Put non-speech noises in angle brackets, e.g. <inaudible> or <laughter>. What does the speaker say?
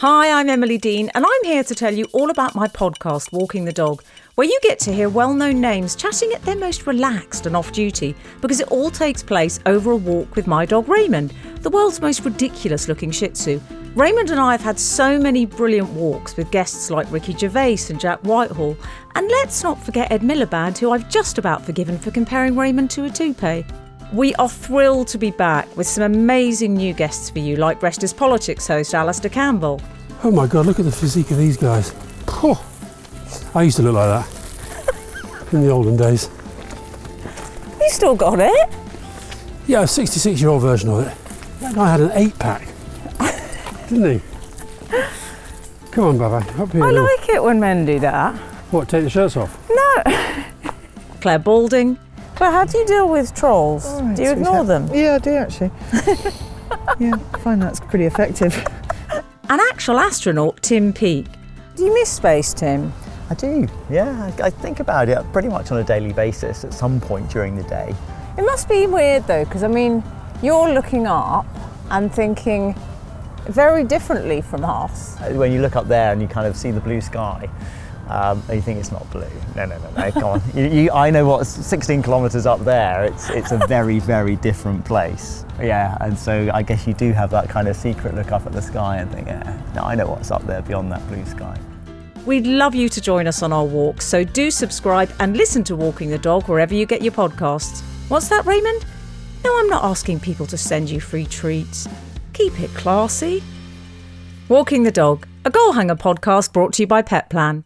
Hi, I'm Emily Dean, and I'm here to tell you all about my podcast, Walking the Dog, where you get to hear well known names chatting at their most relaxed and off duty because it all takes place over a walk with my dog Raymond, the world's most ridiculous looking Shih Tzu. Raymond and I have had so many brilliant walks with guests like Ricky Gervais and Jack Whitehall, and let's not forget Ed Miliband, who I've just about forgiven for comparing Raymond to a toupee. We are thrilled to be back with some amazing new guests for you, like Rest is Politics host Alastair Campbell. Oh my god, look at the physique of these guys. Oh, I used to look like that <laughs> in the olden days. You still got it? Yeah, a 66 year old version of it. That guy had an eight pack, <laughs> didn't he? Come on, Baba, up here. I now. like it when men do that. What, take the shirts off? No. <laughs> Clare Balding. Clare, how do you deal with trolls? All right, do you sweetheart. ignore them? Yeah, I do actually. <laughs> yeah, I find that's pretty effective. <laughs> An actual astronaut, Tim Peake. Do you miss space, Tim? I do, yeah. I I think about it pretty much on a daily basis at some point during the day. It must be weird though, because I mean, you're looking up and thinking very differently from us. Uh, When you look up there and you kind of see the blue sky, um, you think it's not blue. No, no, no, no, come on. You, you, I know what's 16 kilometres up there. It's, it's a very, very different place. Yeah, and so I guess you do have that kind of secret look up at the sky and think, yeah, no, I know what's up there beyond that blue sky. We'd love you to join us on our walks, so do subscribe and listen to Walking the Dog wherever you get your podcasts. What's that, Raymond? No, I'm not asking people to send you free treats. Keep it classy. Walking the Dog, a Goalhanger podcast brought to you by Petplan.